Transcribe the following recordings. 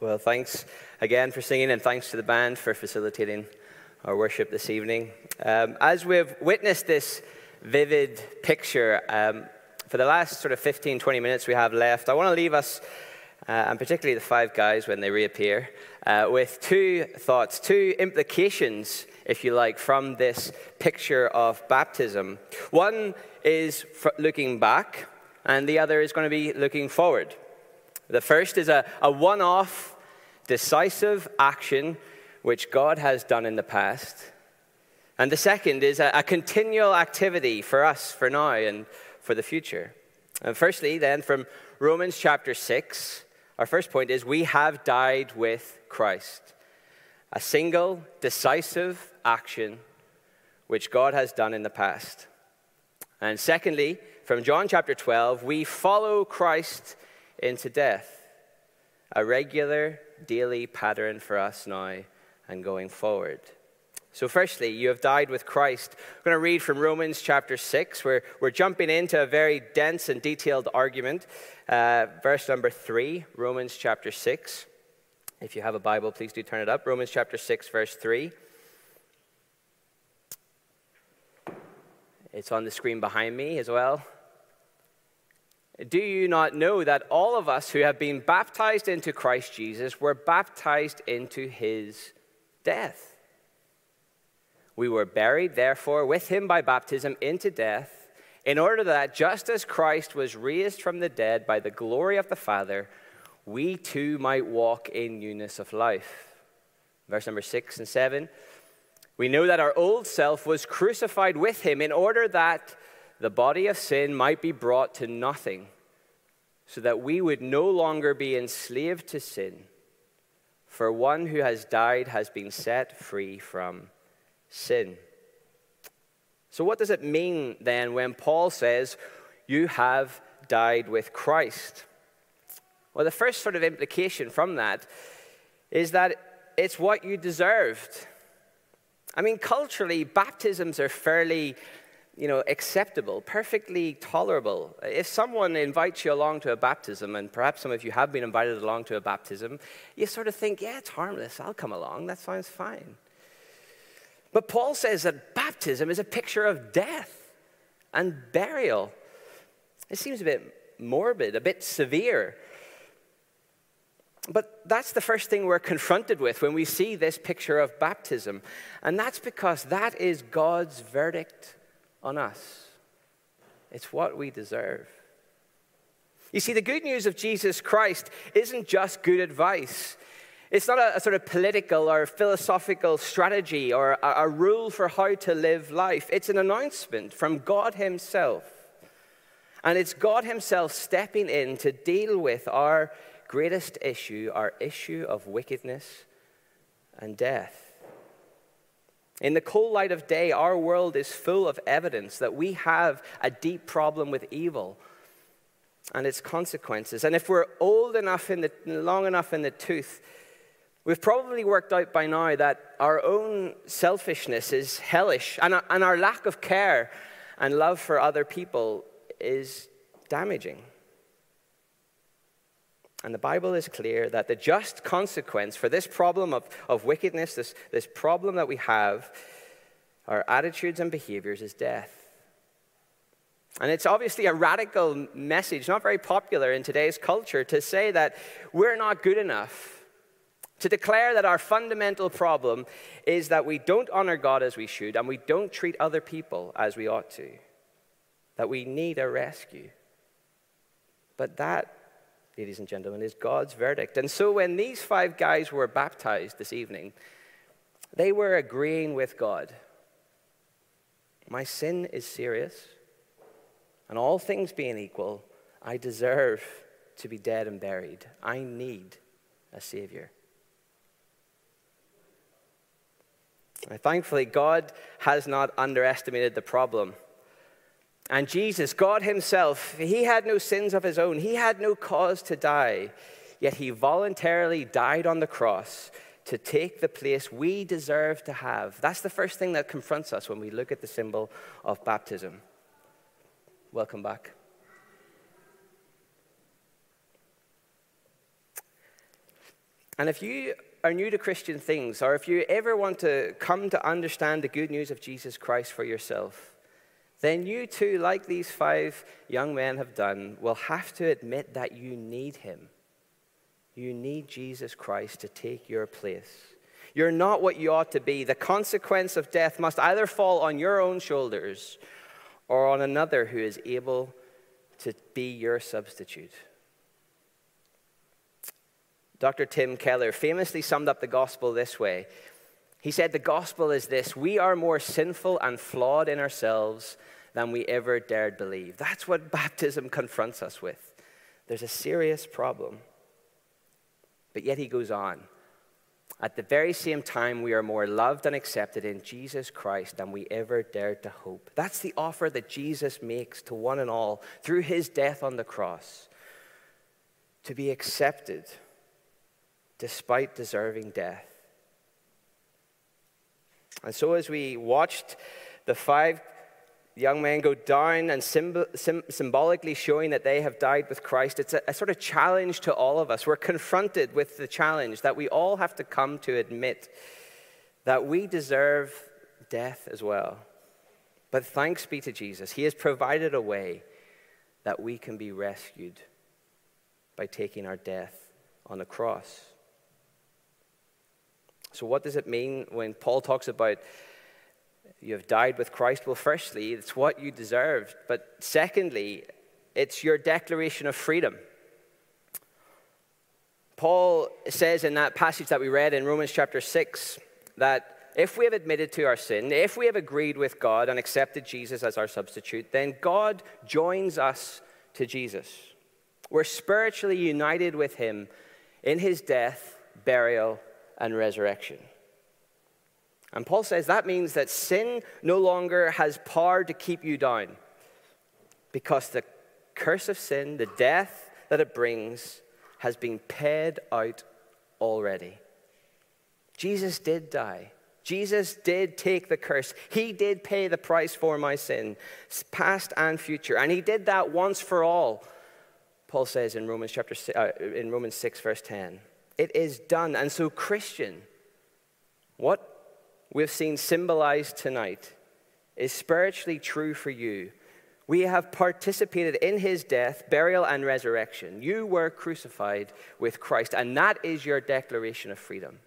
Well, thanks again for singing, and thanks to the band for facilitating our worship this evening. Um, as we've witnessed this vivid picture, um, for the last sort of 15, 20 minutes we have left, I want to leave us, uh, and particularly the five guys when they reappear, uh, with two thoughts, two implications, if you like, from this picture of baptism. One is looking back, and the other is going to be looking forward. The first is a, a one off, decisive action which God has done in the past. And the second is a, a continual activity for us for now and for the future. And firstly, then, from Romans chapter 6, our first point is we have died with Christ. A single, decisive action which God has done in the past. And secondly, from John chapter 12, we follow Christ into death, a regular daily pattern for us now and going forward. So, firstly, you have died with Christ. I'm going to read from Romans chapter 6. We're, we're jumping into a very dense and detailed argument. Uh, verse number 3, Romans chapter 6. If you have a Bible, please do turn it up. Romans chapter 6, verse 3. It's on the screen behind me as well. Do you not know that all of us who have been baptized into Christ Jesus were baptized into his death? We were buried, therefore, with him by baptism into death, in order that just as Christ was raised from the dead by the glory of the Father, we too might walk in newness of life. Verse number six and seven. We know that our old self was crucified with him in order that the body of sin might be brought to nothing, so that we would no longer be enslaved to sin. For one who has died has been set free from sin. So, what does it mean then when Paul says, You have died with Christ? Well, the first sort of implication from that is that it's what you deserved. I mean, culturally, baptisms are fairly you know, acceptable, perfectly tolerable. If someone invites you along to a baptism, and perhaps some of you have been invited along to a baptism, you sort of think, yeah, it's harmless. I'll come along. That sounds fine. But Paul says that baptism is a picture of death and burial. It seems a bit morbid, a bit severe. But that's the first thing we're confronted with when we see this picture of baptism. And that's because that is God's verdict on us. It's what we deserve. You see, the good news of Jesus Christ isn't just good advice. It's not a, a sort of political or philosophical strategy or a, a rule for how to live life. It's an announcement from God Himself. And it's God Himself stepping in to deal with our greatest issue, our issue of wickedness and death. In the cold light of day, our world is full of evidence that we have a deep problem with evil and its consequences. And if we're old enough in the, long enough in the tooth, we've probably worked out by now that our own selfishness is hellish, and our, and our lack of care and love for other people is damaging. And the Bible is clear that the just consequence for this problem of, of wickedness, this, this problem that we have, our attitudes and behaviors, is death. And it's obviously a radical message, not very popular in today's culture, to say that we're not good enough. To declare that our fundamental problem is that we don't honor God as we should and we don't treat other people as we ought to. That we need a rescue. But that ladies and gentlemen, is God's verdict. And so when these five guys were baptized this evening, they were agreeing with God. My sin is serious, and all things being equal, I deserve to be dead and buried. I need a Savior. And thankfully, God has not underestimated the problem. And Jesus, God Himself, He had no sins of His own. He had no cause to die. Yet He voluntarily died on the cross to take the place we deserve to have. That's the first thing that confronts us when we look at the symbol of baptism. Welcome back. And if you are new to Christian things, or if you ever want to come to understand the good news of Jesus Christ for yourself, then you too, like these five young men have done, will have to admit that you need him. You need Jesus Christ to take your place. You're not what you ought to be. The consequence of death must either fall on your own shoulders or on another who is able to be your substitute. Dr. Tim Keller famously summed up the gospel this way He said, The gospel is this we are more sinful and flawed in ourselves than we ever dared believe. That's what baptism confronts us with. There's a serious problem. But yet he goes on. At the very same time, we are more loved and accepted in Jesus Christ than we ever dared to hope. That's the offer that Jesus makes to one and all through his death on the cross to be accepted despite deserving death. And so, as we watched the five young men go down and sim, symbolically showing that they have died with Christ, it's a, a sort of challenge to all of us. We're confronted with the challenge that we all have to come to admit that we deserve death as well. But thanks be to Jesus, He has provided a way that we can be rescued by taking our death on the cross. So, what does it mean when Paul talks about you have died with Christ? Well, firstly, it's what you deserved. But secondly, it's your declaration of freedom. Paul says in that passage that we read in Romans chapter 6 that if we have admitted to our sin, if we have agreed with God and accepted Jesus as our substitute, then God joins us to Jesus. We're spiritually united with him in his death, burial, and resurrection. And Paul says that means that sin no longer has power to keep you down because the curse of sin, the death that it brings, has been paid out already. Jesus did die. Jesus did take the curse. He did pay the price for my sin, past and future. And he did that once for all. Paul says in Romans chapter uh, in Romans 6 verse 10. It is done. And so, Christian, what we've seen symbolized tonight is spiritually true for you. We have participated in his death, burial, and resurrection. You were crucified with Christ, and that is your declaration of freedom.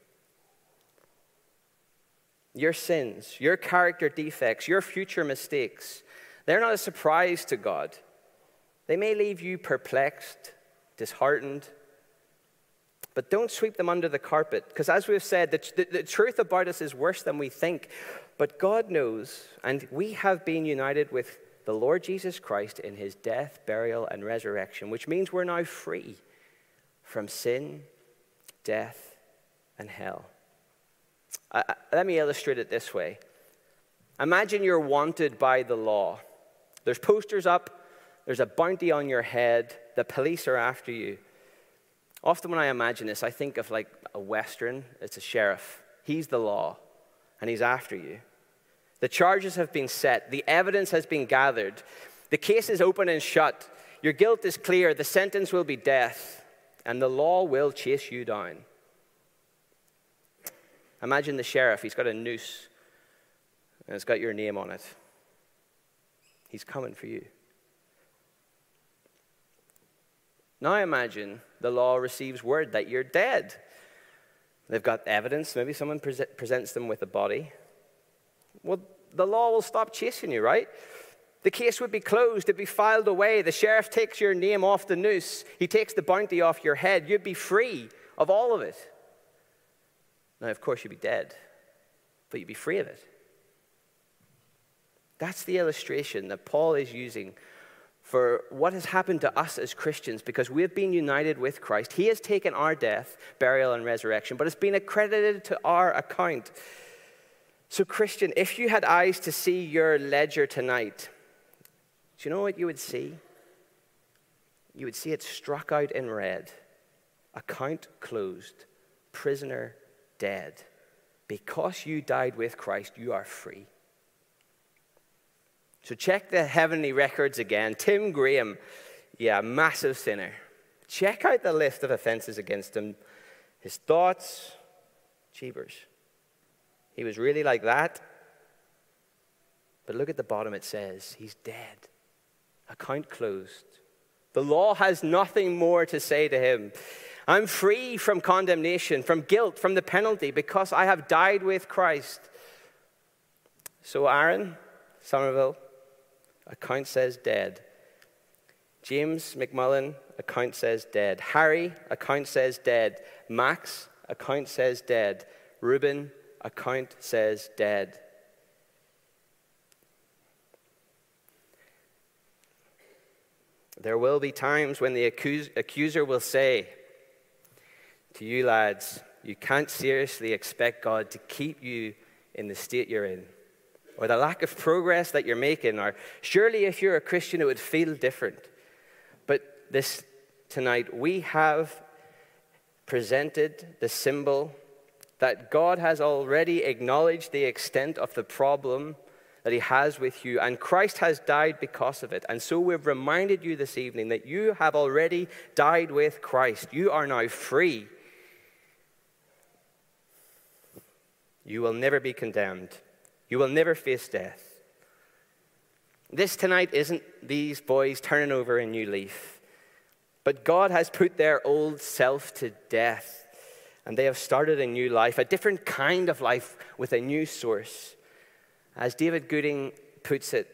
Your sins, your character defects, your future mistakes, they're not a surprise to God. They may leave you perplexed, disheartened, but don't sweep them under the carpet, because as we've said, the, the, the, truth about us is worse than we think. But God knows, and we have been united with the Lord Jesus Christ in his death, burial, and resurrection, which means we're now free from sin, death, and hell. Let me illustrate it this way Imagine you're wanted by the law. There's posters up, there's a bounty on your head, the police are after you. Often when I imagine this, I think of like a Western, it's a sheriff. He's the law, and he's after you. The charges have been set, the evidence has been gathered, the case is open and shut. Your guilt is clear, the sentence will be death, and the law will chase you down. Imagine the sheriff, he's got a noose, and it's got your name on it. He's coming for you. Now imagine the law receives word that you're dead. They've got evidence. Maybe someone pre- presents them with a body. Well, the law will stop chasing you, right? The case would be closed, it'd be filed away. The sheriff takes your name off the noose, he takes the bounty off your head. You'd be free of all of it. Now, of course, you'd be dead, but you'd be free of it. That's the illustration that Paul is using for what has happened to us as Christians because we've been united with Christ. He has taken our death, burial, and resurrection, but it's been accredited to our account. So, Christian, if you had eyes to see your ledger tonight, do you know what you would see? You would see it struck out in red account closed, prisoner dead. Because you died with Christ, you are free. So check the heavenly records again. Tim Graham, yeah, massive sinner. Check out the list of offenses against him. his thoughts, cheapers. He was really like that. But look at the bottom, it says, He's dead. Account closed. The law has nothing more to say to him. I'm free from condemnation, from guilt, from the penalty, because I have died with Christ. So, Aaron, Somerville, account says dead. James McMullen, account says dead. Harry, account says dead. Max, account says dead. Reuben, account says dead. There will be times when the accuser will say to you, lads, you can't seriously expect God to keep you in the state you're in, or the lack of progress that you're making, or surely if you're a Christian, it would feel different. But this tonight, we have presented the symbol that God has already acknowledged the extent of the problem that He has with you, and Christ has died because of it. And so we've reminded you this evening that you have already died with Christ. You are now free. You will never be condemned, you will never face death. This tonight isn't these boys turning over a new leaf, but God has put their old self to death, and they have started a new life, a different kind of life with a new source. As David Gooding puts it,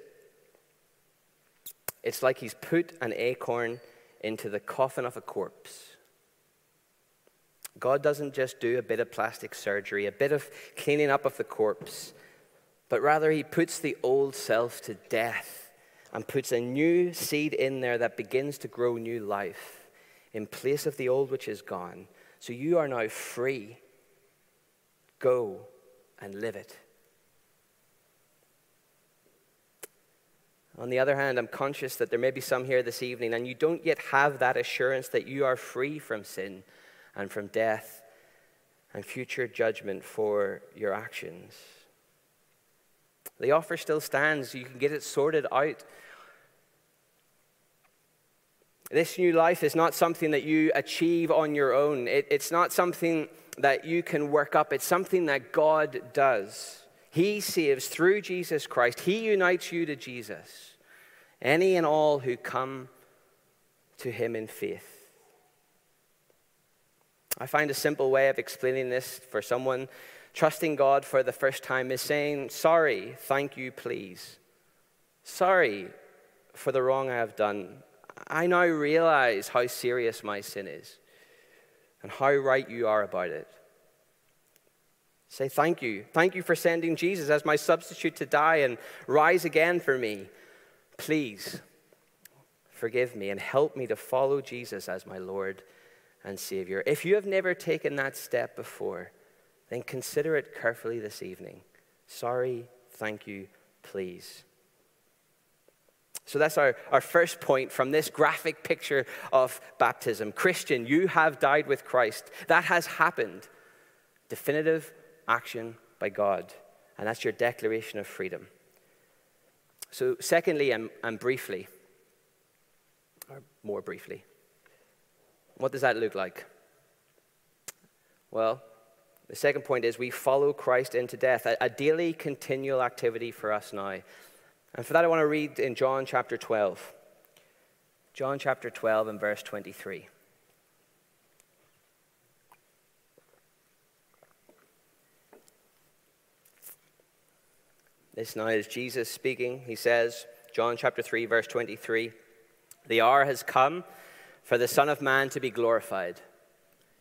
it's like he's put an acorn into the coffin of a corpse. God doesn't just do a bit of plastic surgery, a bit of cleaning up of the corpse, but rather he puts the old self to death and puts a new seed in there that begins to grow new life in place of the old which is gone. So you are now free. Go and live it. On the other hand, I'm conscious that there may be some here this evening, and you don't yet have that assurance that you are free from sin and from death and future judgment for your actions. The offer still stands. You can get it sorted out. This new life is not something that you achieve on your own. It, it's not something that you can work up. It's something that God does. He saves through Jesus Christ. He unites you to Jesus. Any and all who come to him in faith. I find a simple way of explaining this for someone trusting God for the first time is saying, Sorry, thank you, please. Sorry for the wrong I have done. I now realize how serious my sin is and how right you are about it. Say thank you. Thank you for sending Jesus as my substitute to die and rise again for me. Please forgive me and help me to follow Jesus as my Lord and Savior. If you have never taken that step before, then consider it carefully this evening. Sorry, thank you, please. So that's our, our first point from this graphic picture of baptism. Christian, you have died with Christ. That has happened. Definitive action by God. And that's your declaration of freedom. So, secondly, and, and briefly, or more briefly, what does that look like? Well, the second point is we follow Christ into death, a, daily, continual activity for us now. And for that, I want to read in John chapter 12. John chapter 12 and verse 23. This now is Jesus speaking. He says, John chapter 3, verse 23 The hour has come for the Son of Man to be glorified.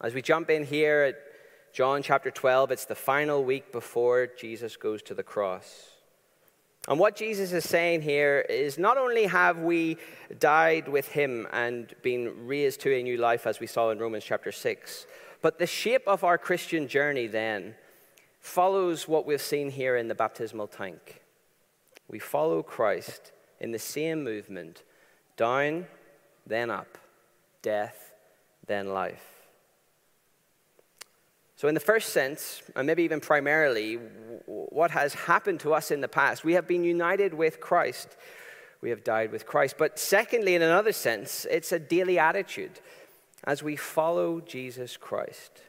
As we jump in here at John chapter 12, it's the final week before Jesus goes to the cross. And what Jesus is saying here is not only have we died with him and been raised to a new life, as we saw in Romans chapter 6, But the shape of our Christian journey then follows what we've seen here in the baptismal tank. We follow Christ in the same movement down, then up, death, then life. So, in the first sense, and maybe even primarily, what has happened to us in the past, we have been united with Christ. We have died with Christ. But secondly, in another sense, it's a daily attitude as we follow Jesus Christ.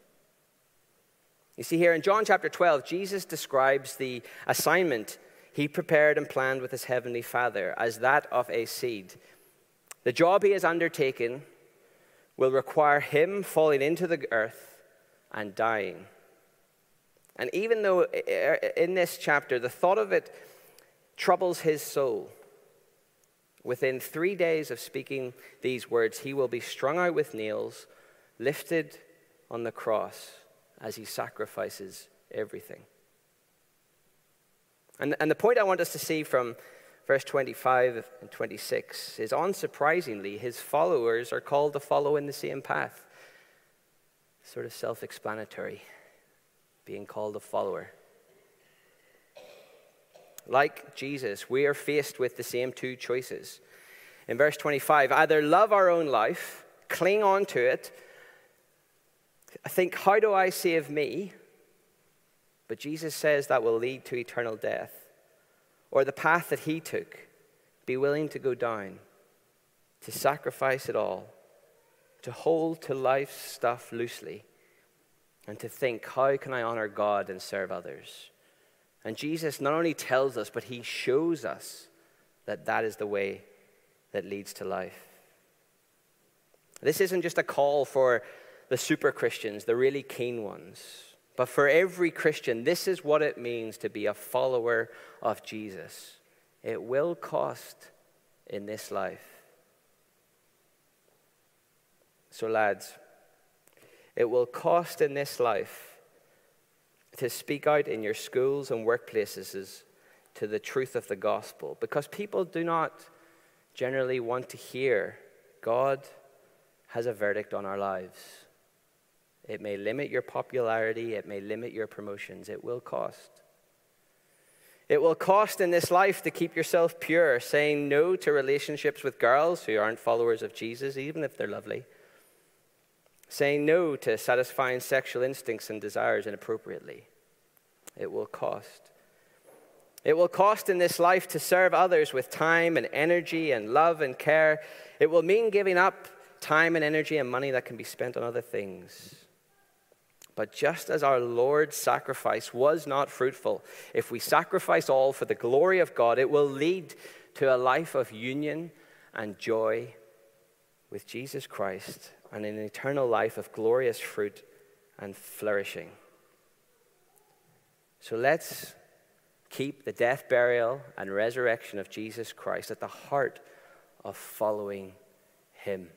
You see, here in John chapter 12, Jesus describes the assignment he prepared and planned with his heavenly Father as that of a seed. The job he has undertaken will require him falling into the earth and dying. And even though er, in this chapter the thought of it troubles his soul, within three days of speaking these words, he will be strung out with nails, lifted on the cross as he sacrifices everything. And, and the point I want us to see from verse 25 and 26 is unsurprisingly, his followers are called to follow in the same path. Sort of self explanatory, being called a follower. Like Jesus, we are faced with the same two choices. In verse 25, either love our own life, cling on to it, think, how do I save me? But Jesus says that will lead to eternal death. Or the path that he took, be willing to go down, to sacrifice it all, to hold to life's stuff loosely, and to think, how can I honor God and serve others? And Jesus not only tells us, but he shows us that that is the way that leads to life. This isn't just a call for the super Christians, the really keen ones. But for every Christian, this is what it means to be a follower of Jesus. It will cost in this life. So, lads, it will cost in this life to speak out in your schools and workplaces to the truth of the gospel because people do not generally want to hear God has a verdict on our lives. It may limit your popularity, it may limit your promotions. It will cost. It will cost in this life to keep yourself pure, saying no to relationships with girls who aren't followers of Jesus, even if they're lovely. Saying no to satisfying sexual instincts and desires inappropriately. It will cost. It will cost in this life to serve others with time and energy and love and care. It will mean giving up time and energy and money that can be spent on other things. But just as our Lord's sacrifice was not fruitful, if we sacrifice all for the glory of God, it will lead to a life of union and joy with Jesus Christ and an eternal life of glorious fruit and flourishing. So let's keep the death, burial, and resurrection of Jesus Christ at the heart of following Him.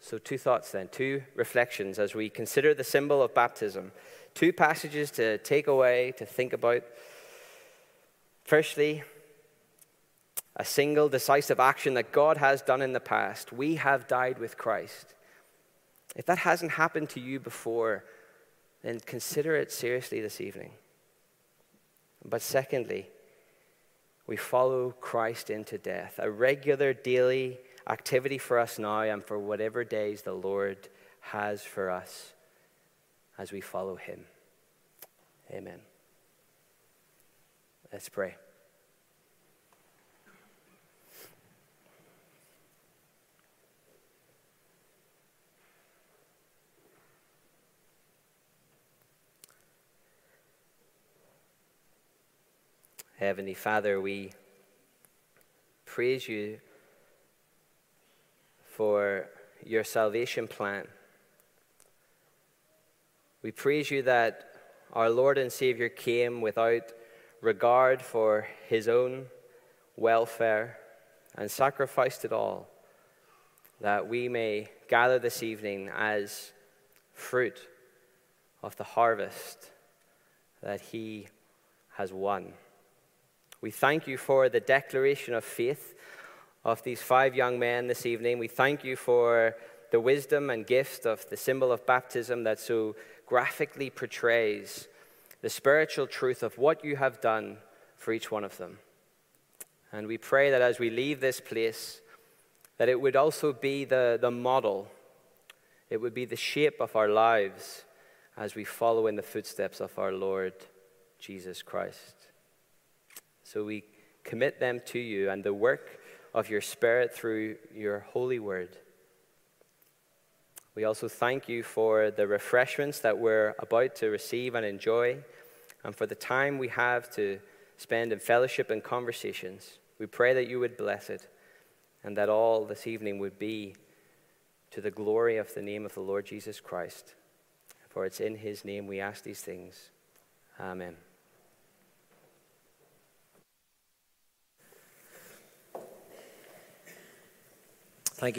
So, two thoughts then, two reflections as we consider the symbol of baptism. Two passages to take away, to think about. Firstly, a single decisive action that God has done in the past. We have died with Christ. If that hasn't happened to you before, then consider it seriously this evening. But secondly, we follow Christ into death, a regular daily activity for us now and for whatever days the Lord has for us as we follow Him. Amen. Let's pray. Heavenly Father, we praise you for your salvation plan. We praise you that our Lord and Savior came without regard for his own welfare and sacrificed it all that we may gather this evening as fruit of the harvest that he has won. We thank you for the declaration of faith of these five young men this evening. We thank you for the wisdom and gift of the symbol of baptism that so graphically portrays the spiritual truth of what you have done for each one of them. And we pray that as we leave this place, that it would also be the, the model, it would be the shape of our lives as we follow in the footsteps of our Lord Jesus Christ. So we commit them to you and the work of your Spirit through your holy word. We also thank you for the refreshments that we're about to receive and enjoy, and for the time we have to spend in fellowship and conversations. We pray that you would bless it, and that all this evening would be to the glory of the name of the Lord Jesus Christ. For it's in his name we ask these things. Amen.